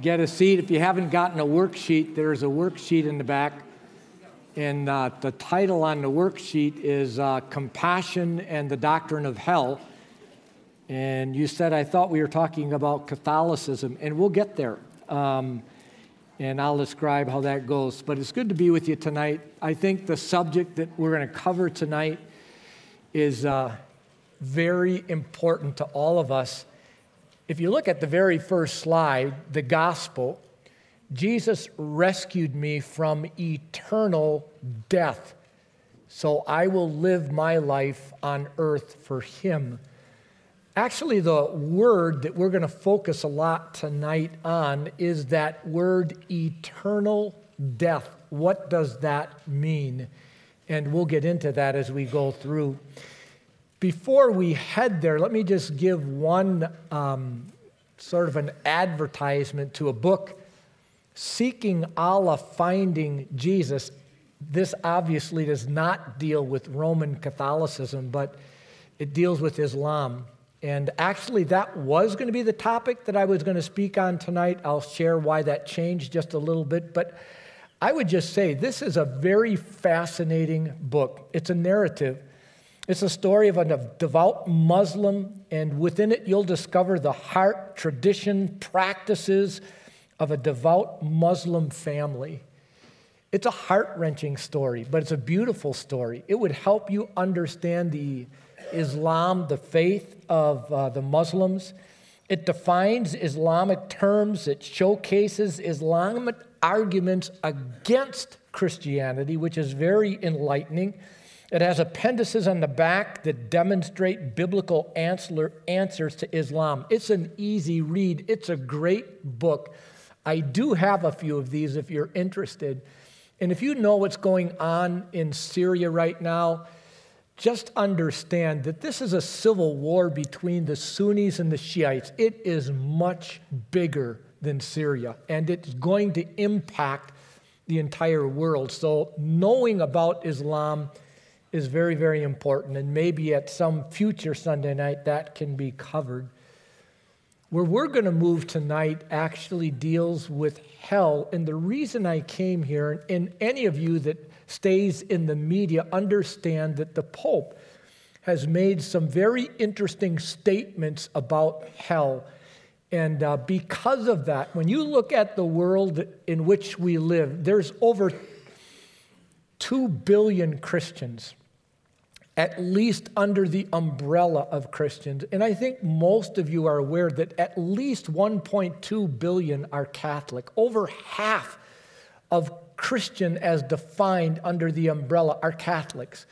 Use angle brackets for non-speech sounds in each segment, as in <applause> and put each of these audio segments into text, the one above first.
get a seat. If you haven't gotten a worksheet, there's a worksheet in the back. And uh, the title on the worksheet is uh, Compassion and the Doctrine of Hell. And you said, I thought we were talking about Catholicism, and we'll get there. Um, and I'll describe how that goes. But it's good to be with you tonight. I think the subject that we're going to cover tonight is uh, very important to all of us. If you look at the very first slide, the gospel, Jesus rescued me from eternal death. So I will live my life on earth for him. Actually, the word that we're going to focus a lot tonight on is that word eternal death. What does that mean? And we'll get into that as we go through. Before we head there, let me just give one um, sort of an advertisement to a book, Seeking Allah, Finding Jesus. This obviously does not deal with Roman Catholicism, but it deals with Islam. And actually, that was going to be the topic that I was going to speak on tonight. I'll share why that changed just a little bit. But I would just say this is a very fascinating book. It's a narrative it's a story of a devout Muslim, and within it, you'll discover the heart, tradition, practices of a devout Muslim family. It's a heart wrenching story, but it's a beautiful story. It would help you understand the Islam, the faith of uh, the Muslims. It defines Islamic terms, it showcases Islamic arguments against Christianity, which is very enlightening. It has appendices on the back that demonstrate biblical answer, answers to Islam. It's an easy read, it's a great book. I do have a few of these if you're interested. And if you know what's going on in Syria right now, just understand that this is a civil war between the Sunnis and the Shiites. It is much bigger than Syria, and it's going to impact the entire world. So, knowing about Islam is very, very important, and maybe at some future Sunday night that can be covered. Where we're going to move tonight actually deals with hell. And the reason I came here, and any of you that stays in the media understand that the Pope has made some very interesting statements about hell. And uh, because of that, when you look at the world in which we live, there's over 2 billion Christians at least under the umbrella of Christians. And I think most of you are aware that at least 1.2 billion are Catholic. Over half of Christian as defined under the umbrella are Catholics.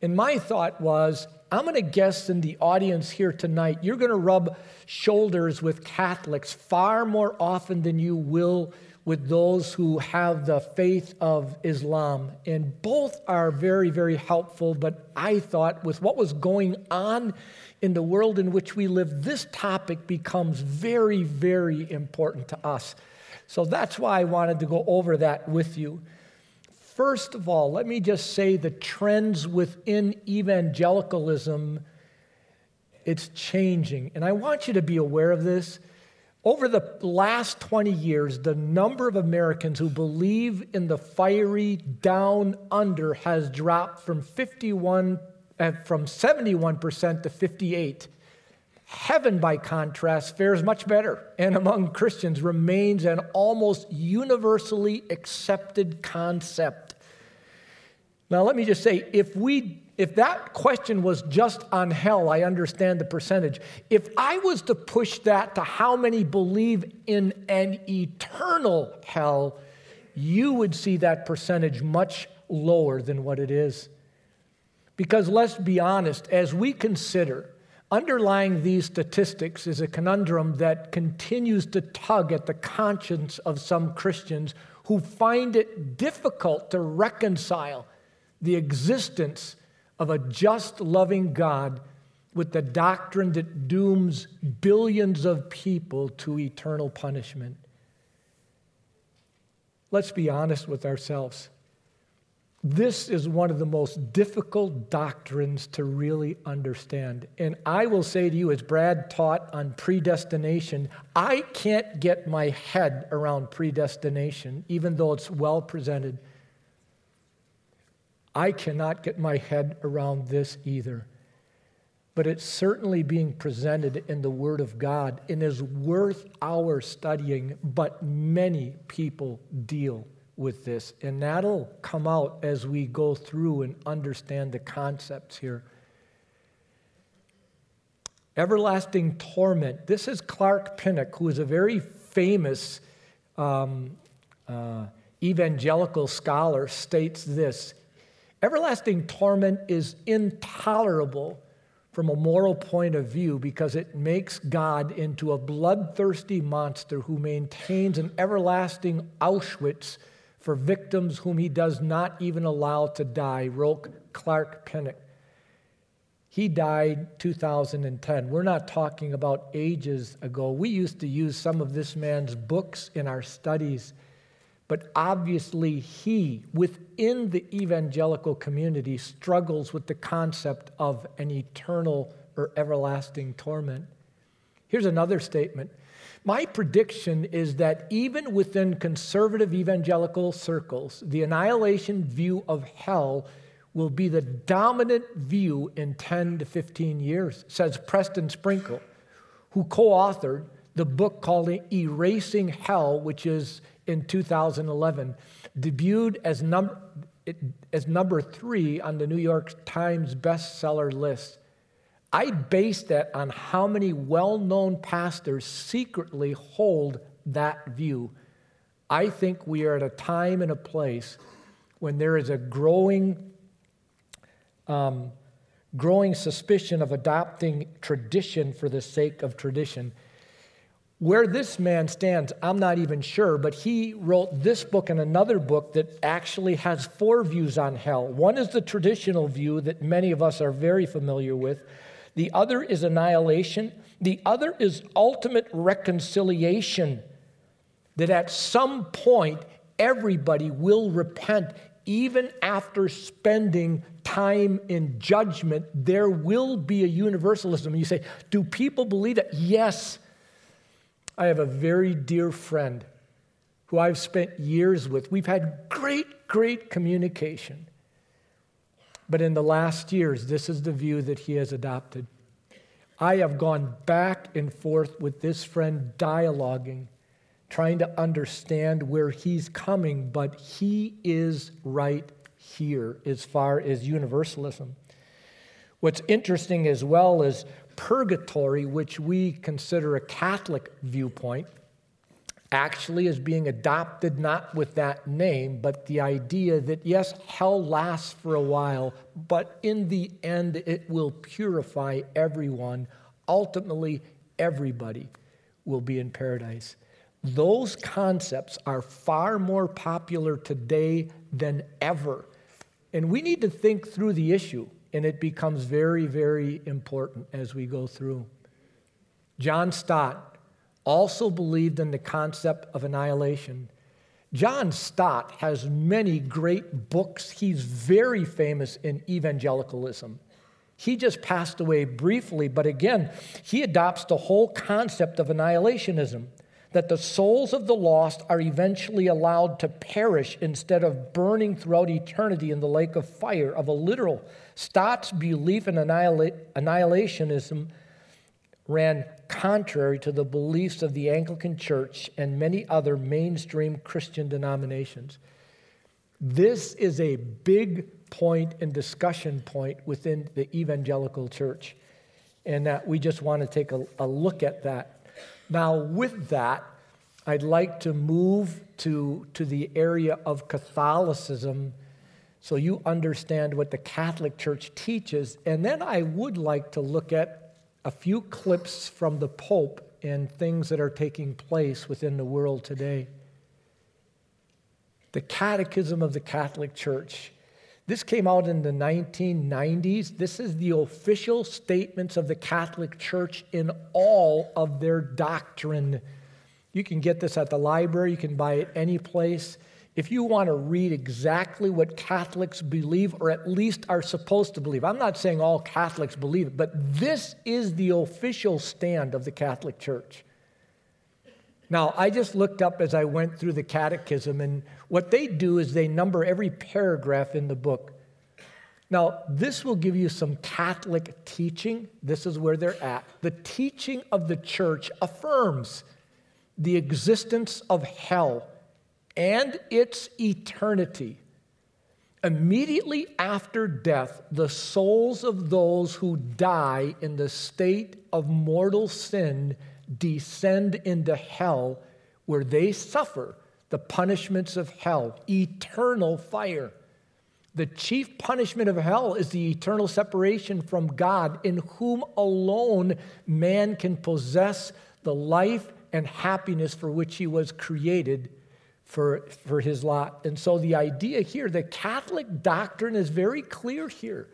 And my thought was, I'm going to guess in the audience here tonight, you're going to rub shoulders with Catholics far more often than you will with those who have the faith of Islam. And both are very, very helpful. But I thought, with what was going on in the world in which we live, this topic becomes very, very important to us. So that's why I wanted to go over that with you. First of all, let me just say the trends within evangelicalism it's changing. And I want you to be aware of this. Over the last 20 years, the number of Americans who believe in the fiery down under has dropped from 51 uh, from 71% to 58. Heaven, by contrast, fares much better and among Christians remains an almost universally accepted concept. Now, let me just say if we if that question was just on hell, I understand the percentage. If I was to push that to how many believe in an eternal hell, you would see that percentage much lower than what it is. Because let's be honest, as we consider, underlying these statistics is a conundrum that continues to tug at the conscience of some Christians who find it difficult to reconcile the existence of a just, loving God with the doctrine that dooms billions of people to eternal punishment. Let's be honest with ourselves. This is one of the most difficult doctrines to really understand. And I will say to you, as Brad taught on predestination, I can't get my head around predestination, even though it's well presented. I cannot get my head around this either. But it's certainly being presented in the Word of God and is worth our studying, but many people deal with this. And that'll come out as we go through and understand the concepts here. Everlasting torment. This is Clark Pinnock, who is a very famous um, uh, evangelical scholar, states this Everlasting torment is intolerable from a moral point of view because it makes God into a bloodthirsty monster who maintains an everlasting Auschwitz for victims whom he does not even allow to die, wrote Clark Pinnock. He died 2010. We're not talking about ages ago. We used to use some of this man's books in our studies, but obviously he, within the evangelical community, struggles with the concept of an eternal or everlasting torment. Here's another statement my prediction is that even within conservative evangelical circles, the annihilation view of hell will be the dominant view in 10 to 15 years, says Preston Sprinkle, who co authored the book called Erasing Hell, which is in 2011, debuted as number, as number three on the New York Times bestseller list. I base that on how many well known pastors secretly hold that view. I think we are at a time and a place when there is a growing, um, growing suspicion of adopting tradition for the sake of tradition. Where this man stands, I'm not even sure, but he wrote this book and another book that actually has four views on hell. One is the traditional view that many of us are very familiar with. The other is annihilation. The other is ultimate reconciliation. That at some point, everybody will repent, even after spending time in judgment. There will be a universalism. You say, Do people believe that? Yes. I have a very dear friend who I've spent years with. We've had great, great communication. But in the last years, this is the view that he has adopted. I have gone back and forth with this friend, dialoguing, trying to understand where he's coming, but he is right here as far as universalism. What's interesting as well is purgatory, which we consider a Catholic viewpoint actually is being adopted not with that name, but the idea that yes, hell lasts for a while, but in the end it will purify everyone. Ultimately, everybody will be in paradise. Those concepts are far more popular today than ever. And we need to think through the issue, and it becomes very, very important as we go through. John Stott also believed in the concept of annihilation. John Stott has many great books. He's very famous in evangelicalism. He just passed away briefly, but again, he adopts the whole concept of annihilationism that the souls of the lost are eventually allowed to perish instead of burning throughout eternity in the lake of fire, of a literal. Stott's belief in annihila- annihilationism ran contrary to the beliefs of the Anglican Church and many other mainstream Christian denominations. This is a big point and discussion point within the evangelical church, and that we just want to take a, a look at that. Now, with that, I'd like to move to, to the area of Catholicism so you understand what the Catholic Church teaches. And then I would like to look at a few clips from the Pope and things that are taking place within the world today. The Catechism of the Catholic Church. This came out in the 1990s. This is the official statements of the Catholic Church in all of their doctrine. You can get this at the library, you can buy it any place. If you want to read exactly what Catholics believe, or at least are supposed to believe, I'm not saying all Catholics believe it, but this is the official stand of the Catholic Church. Now, I just looked up as I went through the catechism, and what they do is they number every paragraph in the book. Now, this will give you some Catholic teaching. This is where they're at. The teaching of the church affirms the existence of hell and its eternity. Immediately after death, the souls of those who die in the state of mortal sin descend into hell, where they suffer the punishments of hell, eternal fire. The chief punishment of hell is the eternal separation from God, in whom alone man can possess the life and happiness for which he was created for, for his lot. And so the idea here, the Catholic doctrine is very clear here.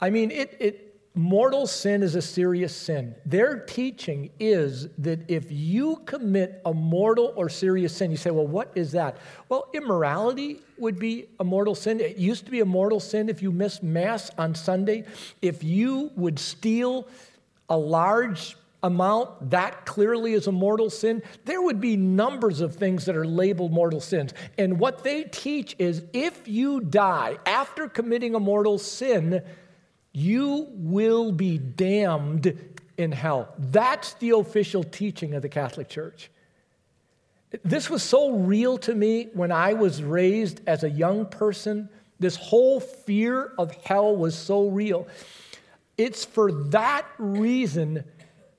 I mean, it, it, mortal sin is a serious sin. Their teaching is that if you commit a mortal or serious sin, you say, well, what is that? Well, immorality would be a mortal sin. It used to be a mortal sin if you miss Mass on Sunday. If you would steal a large amount, that clearly is a mortal sin. There would be numbers of things that are labeled mortal sins. And what they teach is if you die after committing a mortal sin, you will be damned in hell. That's the official teaching of the Catholic Church. This was so real to me when I was raised as a young person. This whole fear of hell was so real. It's for that reason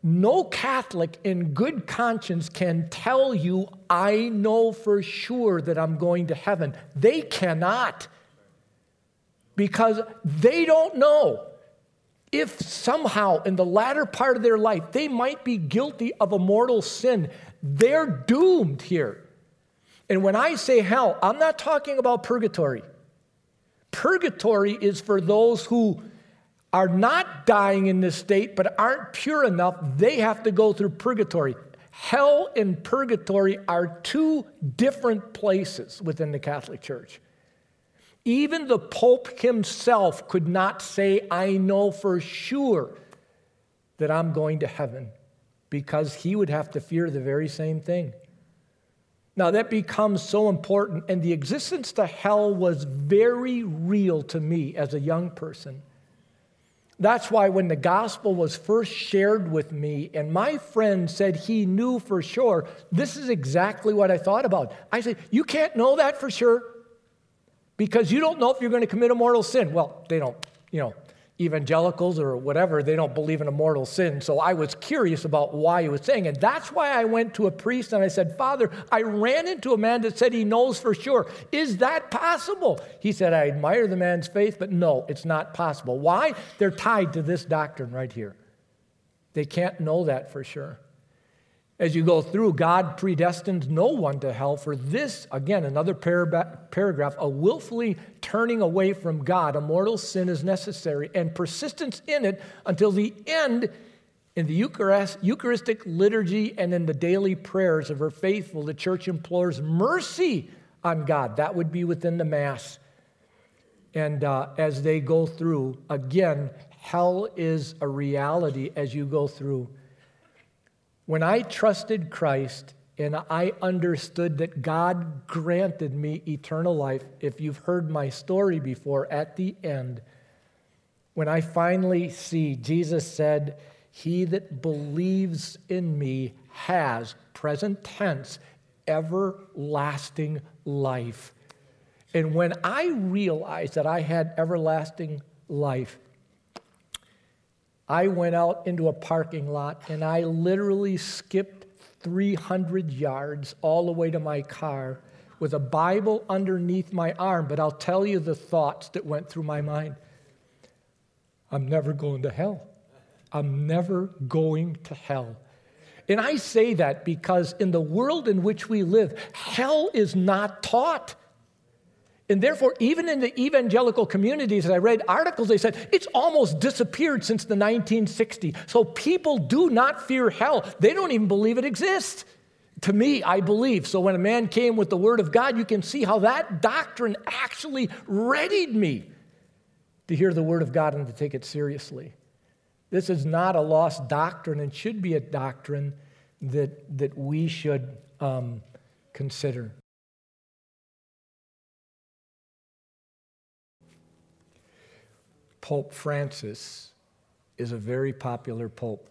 no Catholic in good conscience can tell you, I know for sure that I'm going to heaven. They cannot because they don't know if somehow in the latter part of their life they might be guilty of a mortal sin. They're doomed here. And when I say hell, I'm not talking about purgatory. Purgatory is for those who are not dying in this state but aren't pure enough, they have to go through purgatory. Hell and purgatory are two different places within the Catholic Church. Even the Pope himself could not say, I know for sure that I'm going to heaven, because he would have to fear the very same thing. Now, that becomes so important, and the existence to hell was very real to me as a young person. That's why when the gospel was first shared with me, and my friend said he knew for sure, this is exactly what I thought about. I said, You can't know that for sure because you don't know if you're going to commit a mortal sin. Well, they don't, you know, evangelicals or whatever, they don't believe in a mortal sin. So I was curious about why he was saying. And that's why I went to a priest and I said, Father, I ran into a man that said he knows for sure. Is that possible? He said, I admire the man's faith, but no, it's not possible. Why? They're tied to this doctrine right here. They can't know that for sure. As you go through, God predestines no one to hell for this, again, another paragraph, a willfully turning away from God. A mortal sin is necessary, and persistence in it until the end in the Eucharist, Eucharistic liturgy and in the daily prayers of her faithful. The church implores mercy on God. That would be within the Mass. And uh, as they go through, again, hell is a reality as you go through. When I trusted Christ and I understood that God granted me eternal life, if you've heard my story before, at the end, when I finally see Jesus said, He that believes in me has, present tense, everlasting life. And when I realized that I had everlasting life, I went out into a parking lot and I literally skipped 300 yards all the way to my car with a Bible underneath my arm. But I'll tell you the thoughts that went through my mind I'm never going to hell. I'm never going to hell. And I say that because in the world in which we live, hell is not taught. And therefore, even in the evangelical communities, as I read articles, they said it's almost disappeared since the 1960s. So people do not fear hell. They don't even believe it exists. to me, I believe. So when a man came with the Word of God, you can see how that doctrine actually readied me to hear the Word of God and to take it seriously. This is not a lost doctrine and should be a doctrine that, that we should um, consider. Pope Francis is a very popular pope.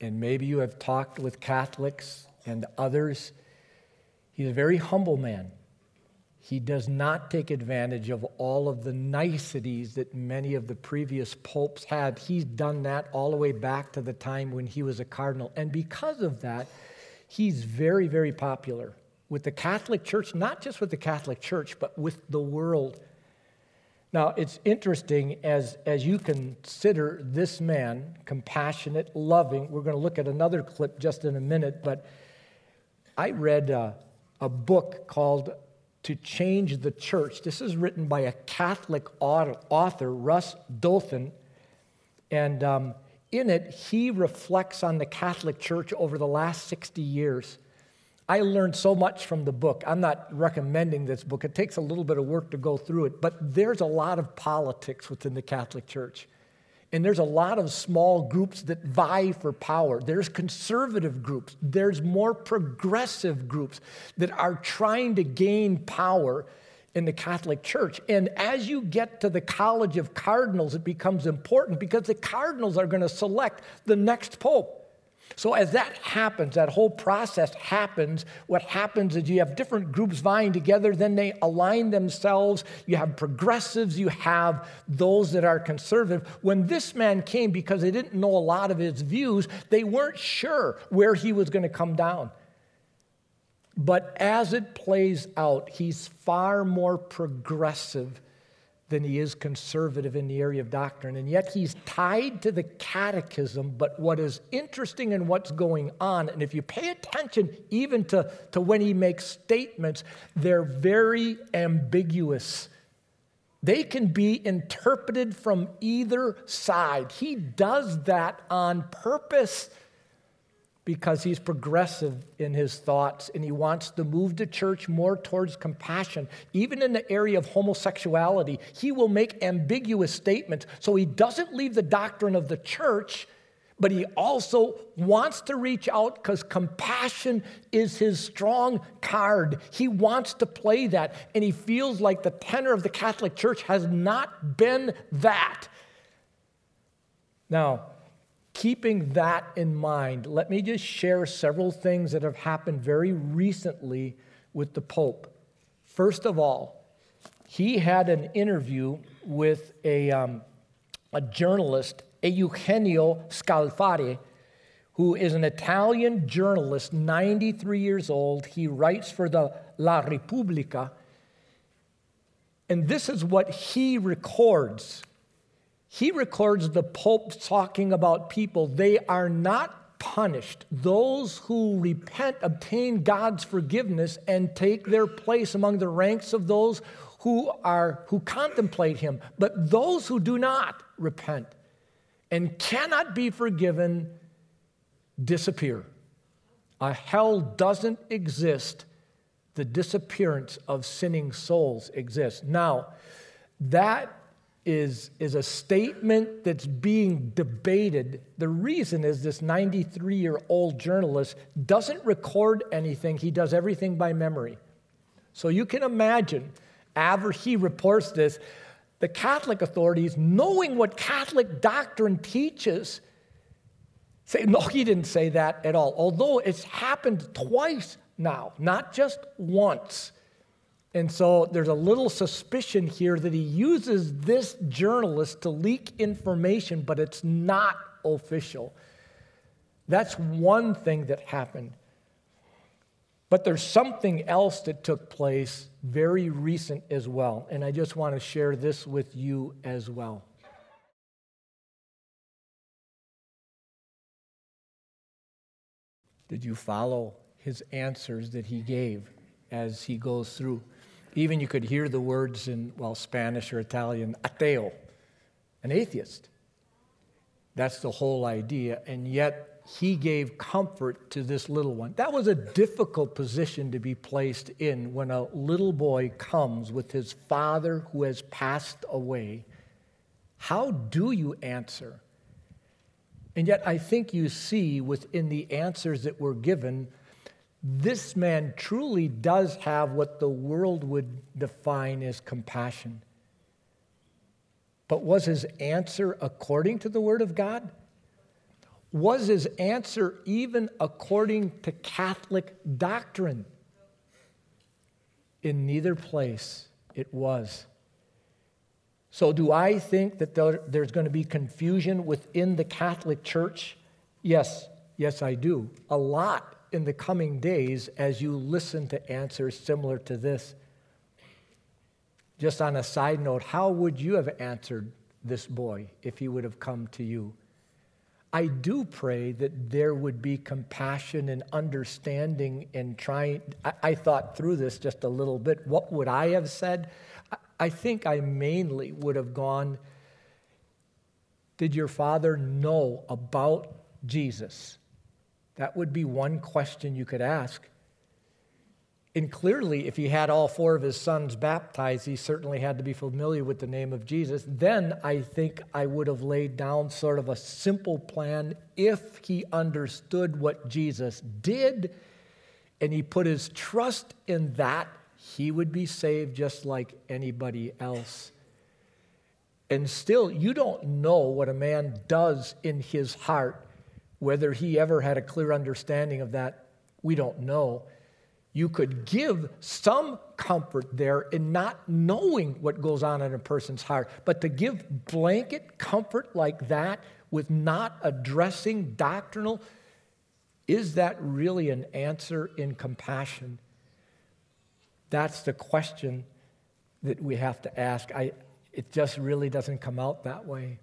And maybe you have talked with Catholics and others. He's a very humble man. He does not take advantage of all of the niceties that many of the previous popes had. He's done that all the way back to the time when he was a cardinal. And because of that, he's very, very popular with the Catholic Church, not just with the Catholic Church, but with the world. Now, it's interesting as, as you consider this man, compassionate, loving. We're going to look at another clip just in a minute, but I read a, a book called To Change the Church. This is written by a Catholic author, Ross Douthat, and um, in it, he reflects on the Catholic Church over the last 60 years. I learned so much from the book. I'm not recommending this book, it takes a little bit of work to go through it, but there's a lot of politics within the Catholic Church. And there's a lot of small groups that vie for power. There's conservative groups, there's more progressive groups that are trying to gain power in the Catholic Church. And as you get to the College of Cardinals, it becomes important because the cardinals are going to select the next pope. So, as that happens, that whole process happens, what happens is you have different groups vying together, then they align themselves. You have progressives, you have those that are conservative. When this man came, because they didn't know a lot of his views, they weren't sure where he was going to come down. But as it plays out, he's far more progressive than he is conservative in the area of doctrine. And yet he's tied to the catechism. But what is interesting in what's going on, and if you pay attention even to, to when he makes statements, they're very ambiguous. They can be interpreted from either side. He does that on purpose because he's progressive in his thoughts and he wants to move the church more towards compassion. Even in the area of homosexuality, he will make ambiguous statements. So he doesn't leave the doctrine of the church, but he also wants to reach out because compassion is his strong card. He wants to play that, and he feels like the tenor of the Catholic Church has not been that. Now, keeping that in mind, let me just share several things that have happened very recently with the Pope. First of all, he had an interview with a, um, a journalist, Eugenio Scalfari, who is an Italian journalist, 93 years old. He writes for the La Repubblica. And this is what he records he records the Pope talking about people. They are not punished. Those who repent obtain God's forgiveness and take their place among the ranks of those who are who contemplate him. But those who do not repent and cannot be forgiven disappear. A hell doesn't exist. The disappearance of sinning souls exists. Now, that is, is a statement that's being debated. The reason is this 93 year old journalist doesn't record anything, he does everything by memory. So you can imagine, after he reports this, the Catholic authorities, knowing what Catholic doctrine teaches, say, no, he didn't say that at all. Although it's happened twice now, not just once. And so there's a little suspicion here that he uses this journalist to leak information, but it's not official. That's one thing that happened. But there's something else that took place very recent as well. And I just want to share this with you as well. Did you follow his answers that he gave as he goes through? Even you could hear the words in, well, Spanish or Italian, ateo, an atheist. That's the whole idea. And yet, he gave comfort to this little one. That was a difficult position to be placed in when a little boy comes with his father who has passed away. How do you answer? And yet, I think you see within the answers that were given, this man truly does have what the world would define as compassion. But was his answer according to the Word of God? Was his answer even according to Catholic doctrine? In neither place it was. So, do I think that there, there's going to be confusion within the Catholic Church? Yes, yes, I do. A lot in the coming days as you listen to answers similar to this. Just on a side note, how would you have answered this boy if he would have come to you? I do pray that there would be compassion and understanding in trying. I, I, thought through this just a little bit. What would I have said? I, I think I mainly would have gone, Did your father know about Jesus? That would be one question you could ask. And clearly, if he had all four of his sons baptized, he certainly had to be familiar with the name of Jesus. Then I think I would have laid down sort of a simple plan if he understood what Jesus did and he put his trust in that, he would be saved just like anybody else. And still, you don't know what a man does in his heart, whether he ever had a clear understanding of that, we don't know you could give some comfort there in not knowing what goes on in a person's heart. But to give blanket comfort like that with not addressing doctrinal, is that really an answer in compassion? That's the question that we have to ask. I, it just really doesn't come out that way.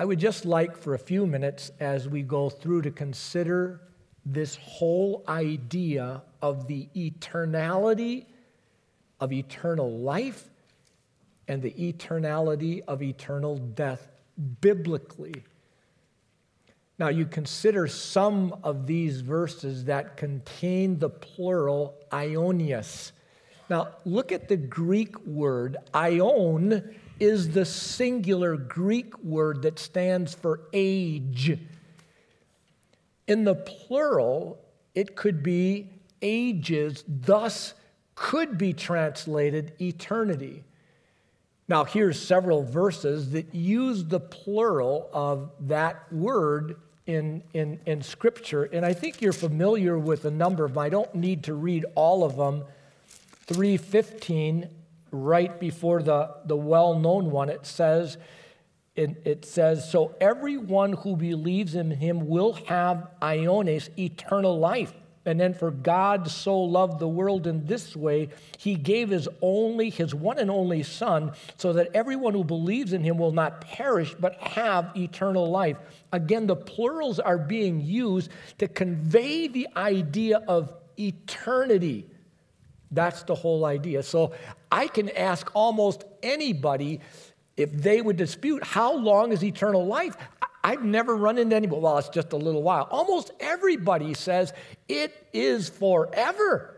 I would just like for a few minutes as we go through to consider this whole idea of the eternality of eternal life and the eternality of eternal death biblically. Now, you consider some of these verses that contain the plural aionios. Now, look at the Greek word. Aion is the singular Greek word that stands for age. In the plural, it could be ages, thus could be translated eternity. Now, here's several verses that use the plural of that word in, in, in Scripture. And I think you're familiar with a number of them. I don't need to read all of them. 315, right before the, the well known one, it says, it, it says, So everyone who believes in him will have aionios, eternal life. And then, for God so loved the world in this way, he gave his only, his one and only Son, so that everyone who believes in him will not perish, but have eternal life. Again, the plurals are being used to convey the idea of eternity. That's the whole idea. So I can ask almost anybody if they would dispute how long is eternal life, I've never run into anybody, well, it's just a little while. Almost everybody says it is forever.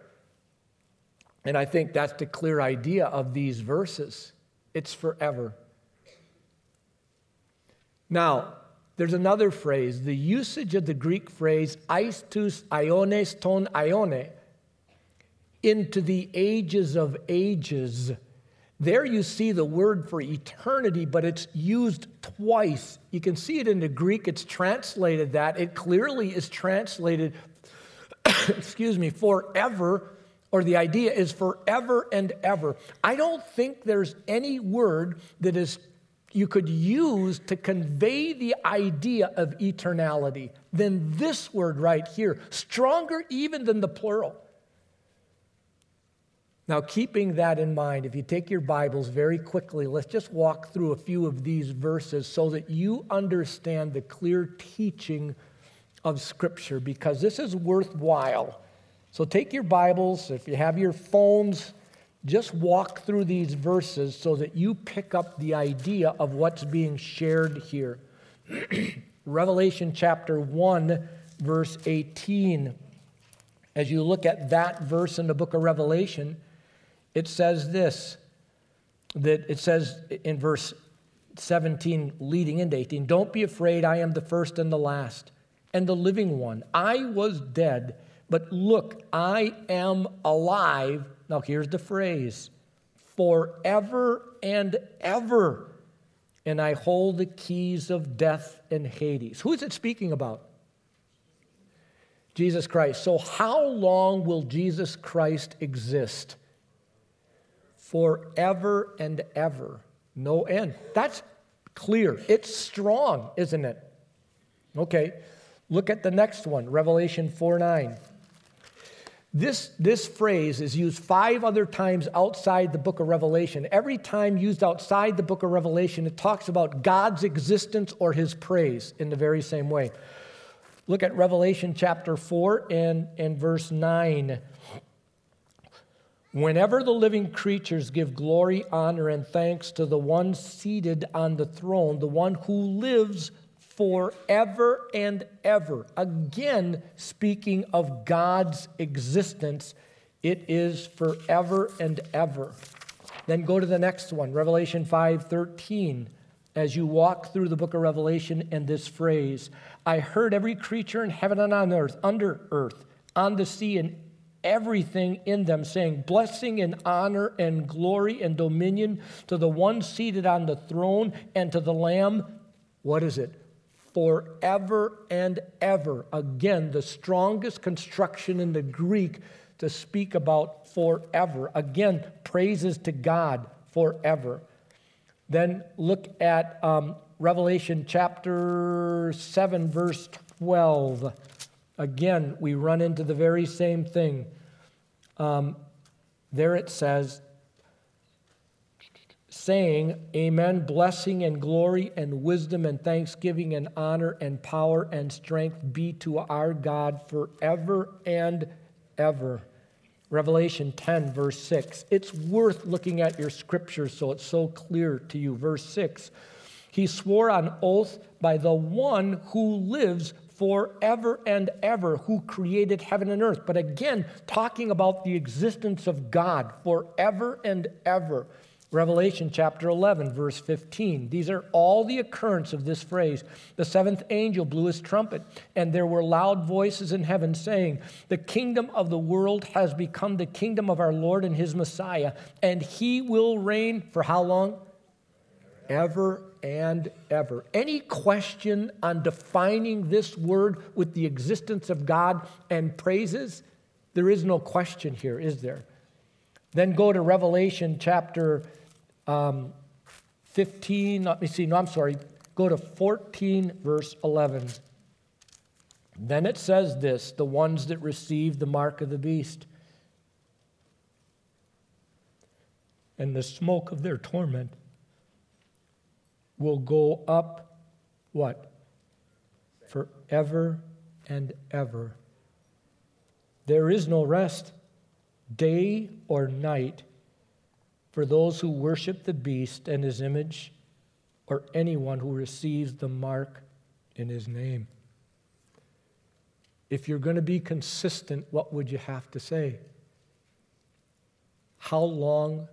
And I think that's the clear idea of these verses. It's forever. Now, there's another phrase, the usage of the Greek phrase aistus iones ton ione, into the ages of ages there you see the word for eternity, but it's used twice. You can see it in the Greek, it's translated that. It clearly is translated, <coughs> excuse me, forever, or the idea is forever and ever. I don't think there's any word that is you could use to convey the idea of eternality than this word right here, stronger even than the plural. Now, keeping that in mind, if you take your Bibles very quickly, let's just walk through a few of these verses so that you understand the clear teaching of Scripture, because this is worthwhile. So, take your Bibles, if you have your phones, just walk through these verses so that you pick up the idea of what's being shared here. <clears throat> Revelation chapter 1, verse 18. As you look at that verse in the book of Revelation, it says this that it says in verse 17, leading into 18, Don't be afraid, I am the first and the last, and the living one. I was dead, but look, I am alive. Now, here's the phrase forever and ever. And I hold the keys of death and Hades. Who is it speaking about? Jesus Christ. So, how long will Jesus Christ exist? Forever and ever. No end. That's clear. It's strong, isn't it? Okay, look at the next one Revelation 4 9. This, this phrase is used five other times outside the book of Revelation. Every time used outside the book of Revelation, it talks about God's existence or his praise in the very same way. Look at Revelation chapter 4 and, and verse 9. Whenever the living creatures give glory, honor, and thanks to the one seated on the throne, the one who lives forever and ever. Again, speaking of God's existence, it is forever and ever. Then go to the next one, Revelation 5:13. As you walk through the book of Revelation and this phrase, I heard every creature in heaven and on earth, under earth, on the sea, and everything in them, saying, Blessing and honor and glory and dominion to the one seated on the throne and to the Lamb. What is it? Forever and ever. Again, the strongest construction in the Greek to speak about forever. Again, praises to God forever. Then look at um, Revelation chapter 7, verse 12. Again, we run into the very same thing. Um, there it says, saying, Amen, blessing and glory and wisdom and thanksgiving and honor and power and strength be to our God forever and ever. Revelation 10, verse 6. It's worth looking at your scriptures so it's so clear to you. Verse 6 he swore on oath by the one who lives forever and ever, who created heaven and earth. But again, talking about the existence of God forever and ever. Revelation chapter 11, verse 15. These are all the occurrence of this phrase. The seventh angel blew his trumpet, and there were loud voices in heaven saying, The kingdom of the world has become the kingdom of our Lord and his Messiah, and he will reign for how long? Ever and ever. Any question on defining this word with the existence of God and praises? There is no question here, is there? Then go to Revelation chapter um, 15. Let me see. No, I'm sorry. Go to 14, verse 11. Then it says this the ones that receive the mark of the beast and the smoke of their torment will go up what? Forever and ever. There is no rest, day or night, for those who worship the beast and his image, or anyone who receives the mark in his name. If you're going to be consistent, what would you have to say? How long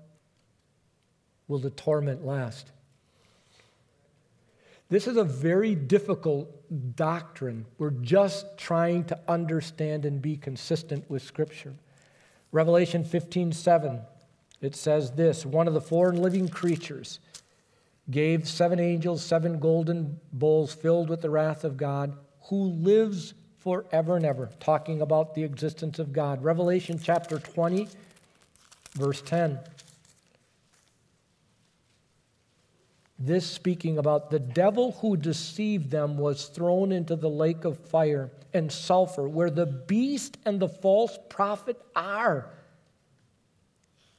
will the torment last? This is a very difficult doctrine. We're just trying to understand and be consistent with Scripture. Revelation 15 7, it says this One of the four living creatures gave seven angels seven golden bowls filled with the wrath of God, who lives forever and ever, talking about the existence of God. Revelation chapter 20, verse 10. This speaking about the devil who deceived them was thrown into the lake of fire and sulfur, where the beast and the false prophet are.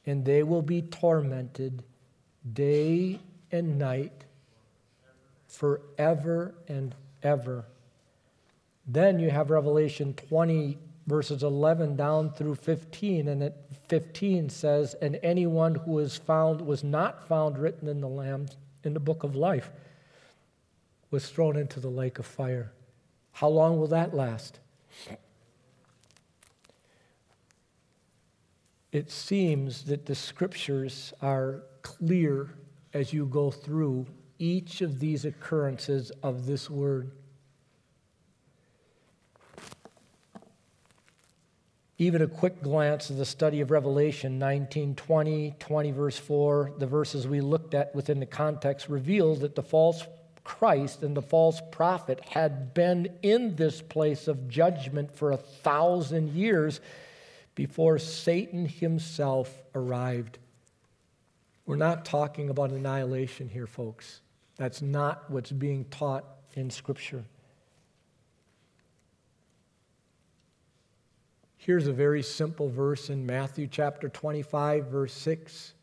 And they will be tormented day and night forever and ever. Then you have Revelation 20, verses 11 down through 15, and it 15 says, And anyone who is found was not found written in the Lamb's in the book of life was thrown into the lake of fire. How long will that last? It seems that the scriptures are clear as you go through each of these occurrences of this word. Even a quick glance at the study of Revelation 19 20, 20 verse 4, the verses we looked at within the context reveals that the false Christ and the false prophet had been in this place of judgment for a thousand years before Satan himself arrived. We're not talking about annihilation here, folks. That's not what's being taught in Scripture. Here's a very simple verse in Matthew chapter 25, verse 6.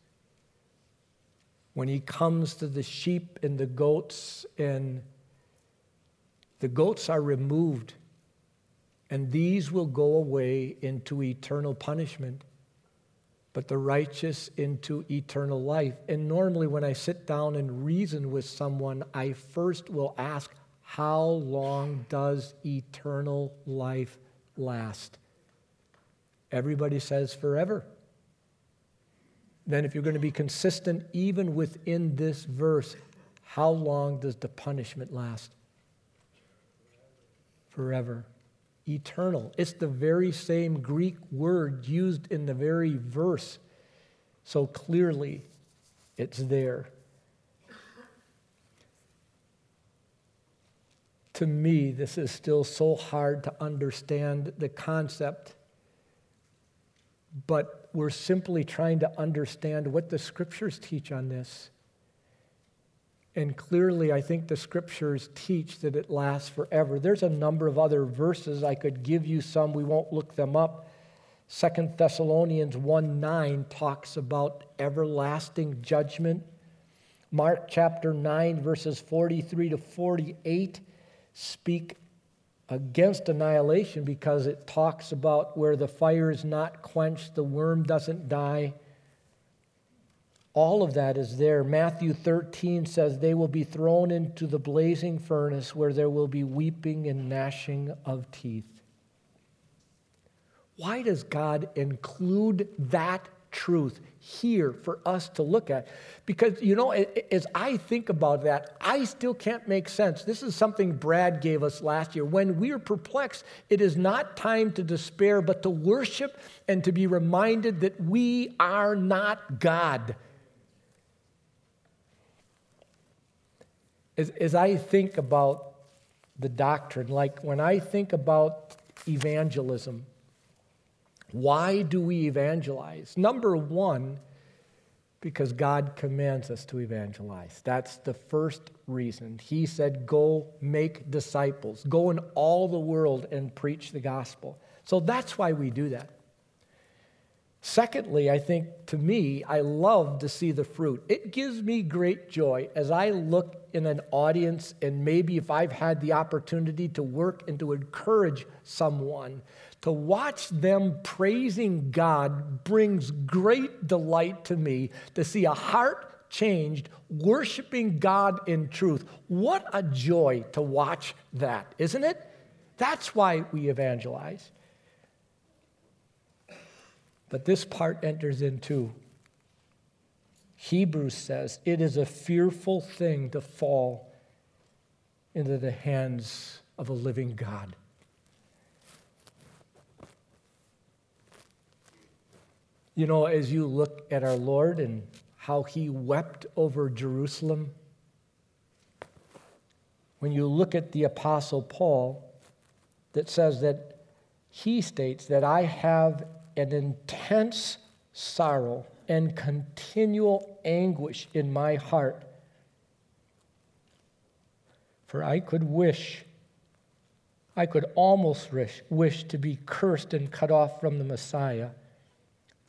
When he comes to the sheep and the goats, and the goats are removed, and these will go away into eternal punishment, but the righteous into eternal life. And normally, when I sit down and reason with someone, I first will ask, How long does eternal life last? Everybody says forever. Then, if you're going to be consistent even within this verse, how long does the punishment last? Forever. Eternal. It's the very same Greek word used in the very verse. So clearly, it's there. To me, this is still so hard to understand the concept but we're simply trying to understand what the scriptures teach on this. And clearly, I think the scriptures teach that it lasts forever. There's a number of other verses. I could give you some, we won't look them up. Second Thessalonians 1 9 talks about everlasting judgment. Mark chapter 9, verses 43 to 48 speak against annihilation because it talks about where the fire is not quenched, the worm doesn't die. All of that is there. Matthew 13 says they will be thrown into the blazing furnace where there will be weeping and gnashing of teeth. Why does God include that truth here for us to look at. Because, you know, as I think about that, I still can't make sense. This is something Brad gave us last year. When we are perplexed, it is not time to despair, but to worship and to be reminded that we are not God. As, as I think about the doctrine, like when I think about evangelism, why do we evangelize? Number one, because God commands us to evangelize. That's the first reason. He said, Go make disciples, go in all the world and preach the gospel. So that's why we do that. Secondly, I think to me, I love to see the fruit. It gives me great joy as I look in an audience, and maybe if I've had the opportunity to work and to encourage someone, to watch them praising God brings great delight to me to see a heart changed, worshiping God in truth. What a joy to watch that, isn't it? That's why we evangelize. But this part enters into Hebrews says it is a fearful thing to fall into the hands of a living God. You know, as you look at our Lord and how he wept over Jerusalem, when you look at the Apostle Paul, that says that he states that I have an intense sorrow and continual anguish in my heart. For I could wish, I could almost wish, wish to be cursed and cut off from the Messiah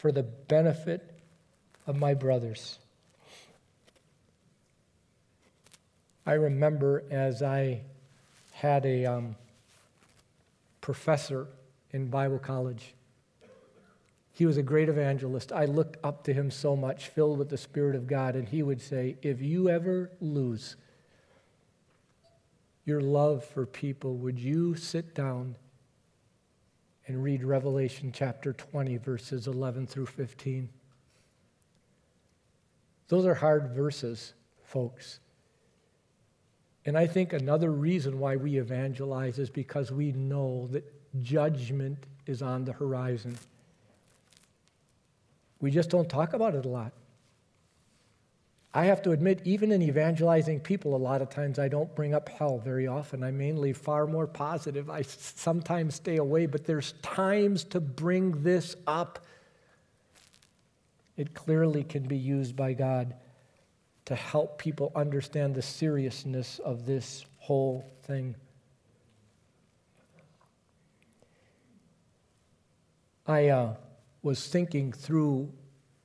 for the benefit of my brothers. I remember as I had a um, professor in Bible college. He was a great evangelist. I looked up to him so much, filled with the Spirit of God, and he would say, If you ever lose, your love for people, would you sit down and read Revelation chapter 20, verses 11 through 15? Those are hard verses, folks. And I think another reason why we evangelize is because we know that judgment is on the horizon. We just don't talk about it a lot. I have to admit, even in evangelizing people, a lot of times I don't bring up hell very often. I'm mainly far more positive. I sometimes stay away, but there's times to bring this up. It clearly can be used by God to help people understand the seriousness of this whole thing. I uh, was thinking through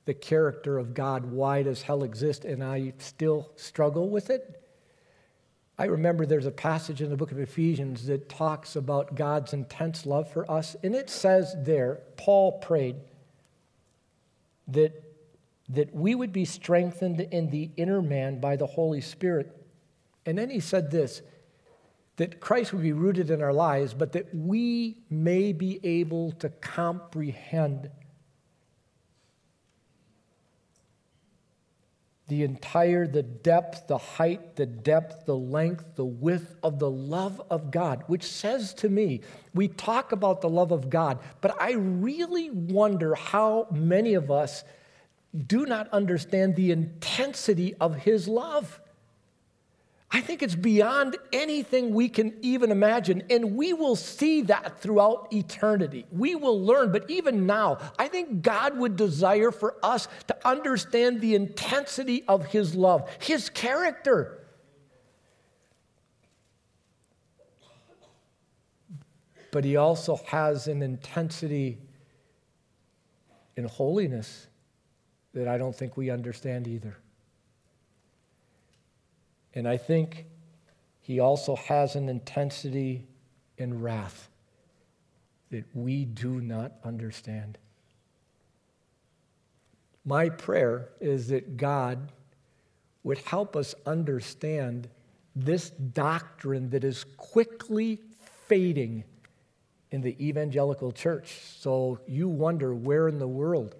the character of God. Why does hell exist? And I still struggle with it. I remember there's a passage in the book of Ephesians that talks about God's intense love for us. And it says there, Paul prayed that, that we would be strengthened in the inner man by the Holy Spirit. And then he said this that Christ would be rooted in our lives, but that we may be able to comprehend the entire, the depth, the height, the depth, the length, the width of the love of God, which says to me, we talk about the love of God, but I really wonder how many of us do not understand the intensity of His love. I think it's beyond anything we can even imagine. And we will see that throughout eternity. We will learn. But even now, I think God would desire for us to understand the intensity of His love, His character. But He also has an intensity in holiness that I don't think we understand either. And I think he also has an intensity in wrath that we do not understand. My prayer is that God would help us understand this doctrine that is quickly fading in the evangelical church. So you wonder where in the world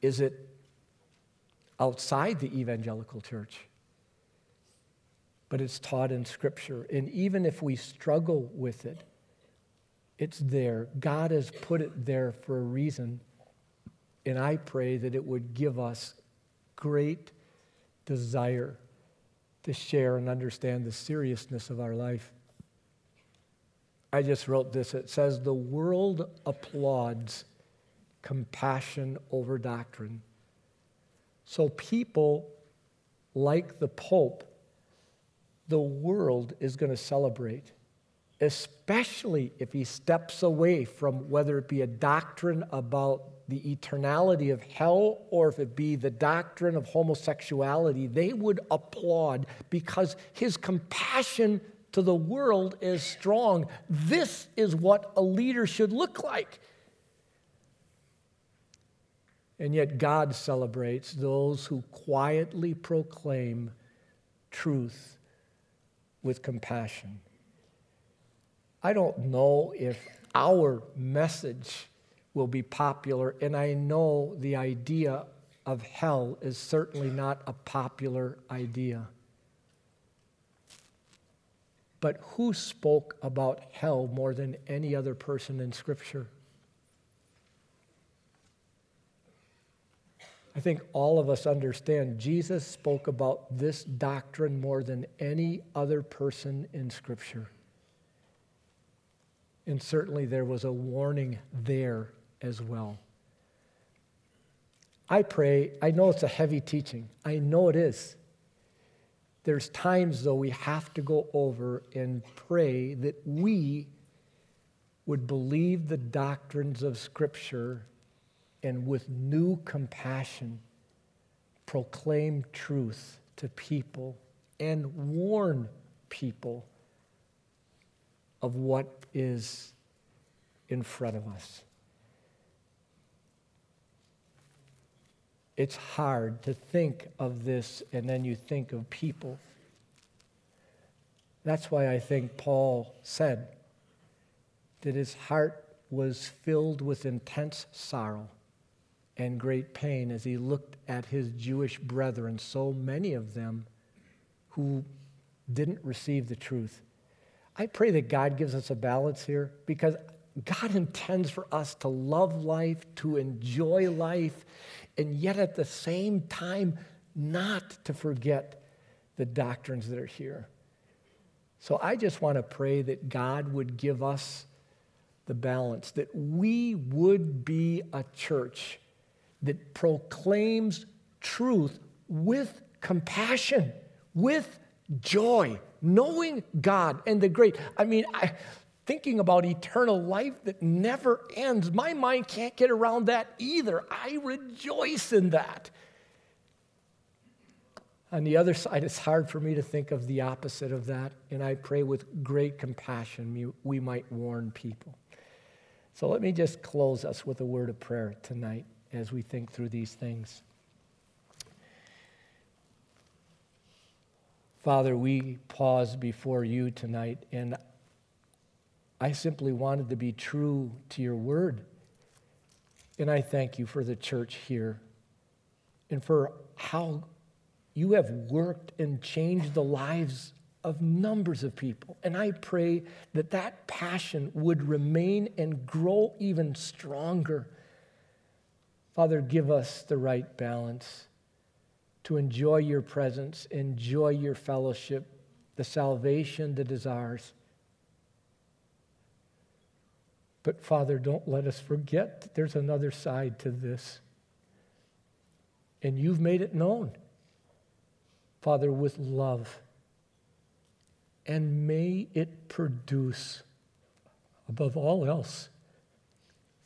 is it outside the evangelical church? But it's taught in Scripture. And even if we struggle with it, it's there. God has put it there for a reason. And I pray that it would give us great desire to share and understand the seriousness of our life. I just wrote this. It says, The world applauds compassion over doctrine. So people like the Pope the world is going to celebrate, especially if he steps away from whether it be a doctrine about the eternality of hell or if it be the doctrine of homosexuality. They would applaud because his compassion to the world is strong. This is what a leader should look like. And yet, God celebrates those who quietly proclaim truth with compassion. I don't know if our message will be popular, and I know the idea of hell is certainly not a popular idea. But who spoke about hell more than any other person in Scripture? I think all of us understand Jesus spoke about this doctrine more than any other person in Scripture. And certainly there was a warning there as well. I pray, I know it's a heavy teaching. I know it is. There's times, though, we have to go over and pray that we would believe the doctrines of Scripture and with new compassion proclaim truth to people and warn people of what is in front of us. It's hard to think of this and then you think of people. That's why I think Paul said that his heart was filled with intense sorrow and great pain as he looked at his Jewish brethren, so many of them who didn't receive the truth. I pray that God gives us a balance here because God intends for us to love life, to enjoy life, and yet at the same time, not to forget the doctrines that are here. So I just want to pray that God would give us the balance, that we would be a church that proclaims truth with compassion, with joy, knowing God and the great. I mean, I, thinking about eternal life that never ends, my mind can't get around that either. I rejoice in that. On the other side, it's hard for me to think of the opposite of that, and I pray with great compassion we might warn people. So let me just close us with a word of prayer tonight as we think through these things. Father, we pause before you tonight, and I simply wanted to be true to your word. And I thank you for the church here and for how you have worked and changed the lives of numbers of people. And I pray that that passion would remain and grow even stronger Father, give us the right balance to enjoy your presence, enjoy your fellowship, the salvation that is ours. But Father, don't let us forget that there's another side to this. And you've made it known, Father, with love. And may it produce, above all else,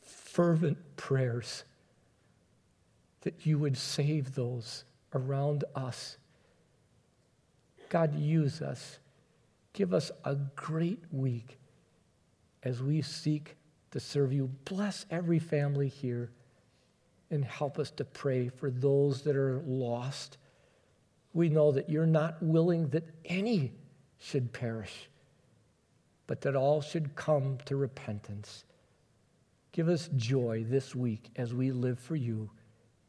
fervent prayers that you would save those around us. God, use us. Give us a great week as we seek to serve you. Bless every family here and help us to pray for those that are lost. We know that you're not willing that any should perish, but that all should come to repentance. Give us joy this week as we live for you.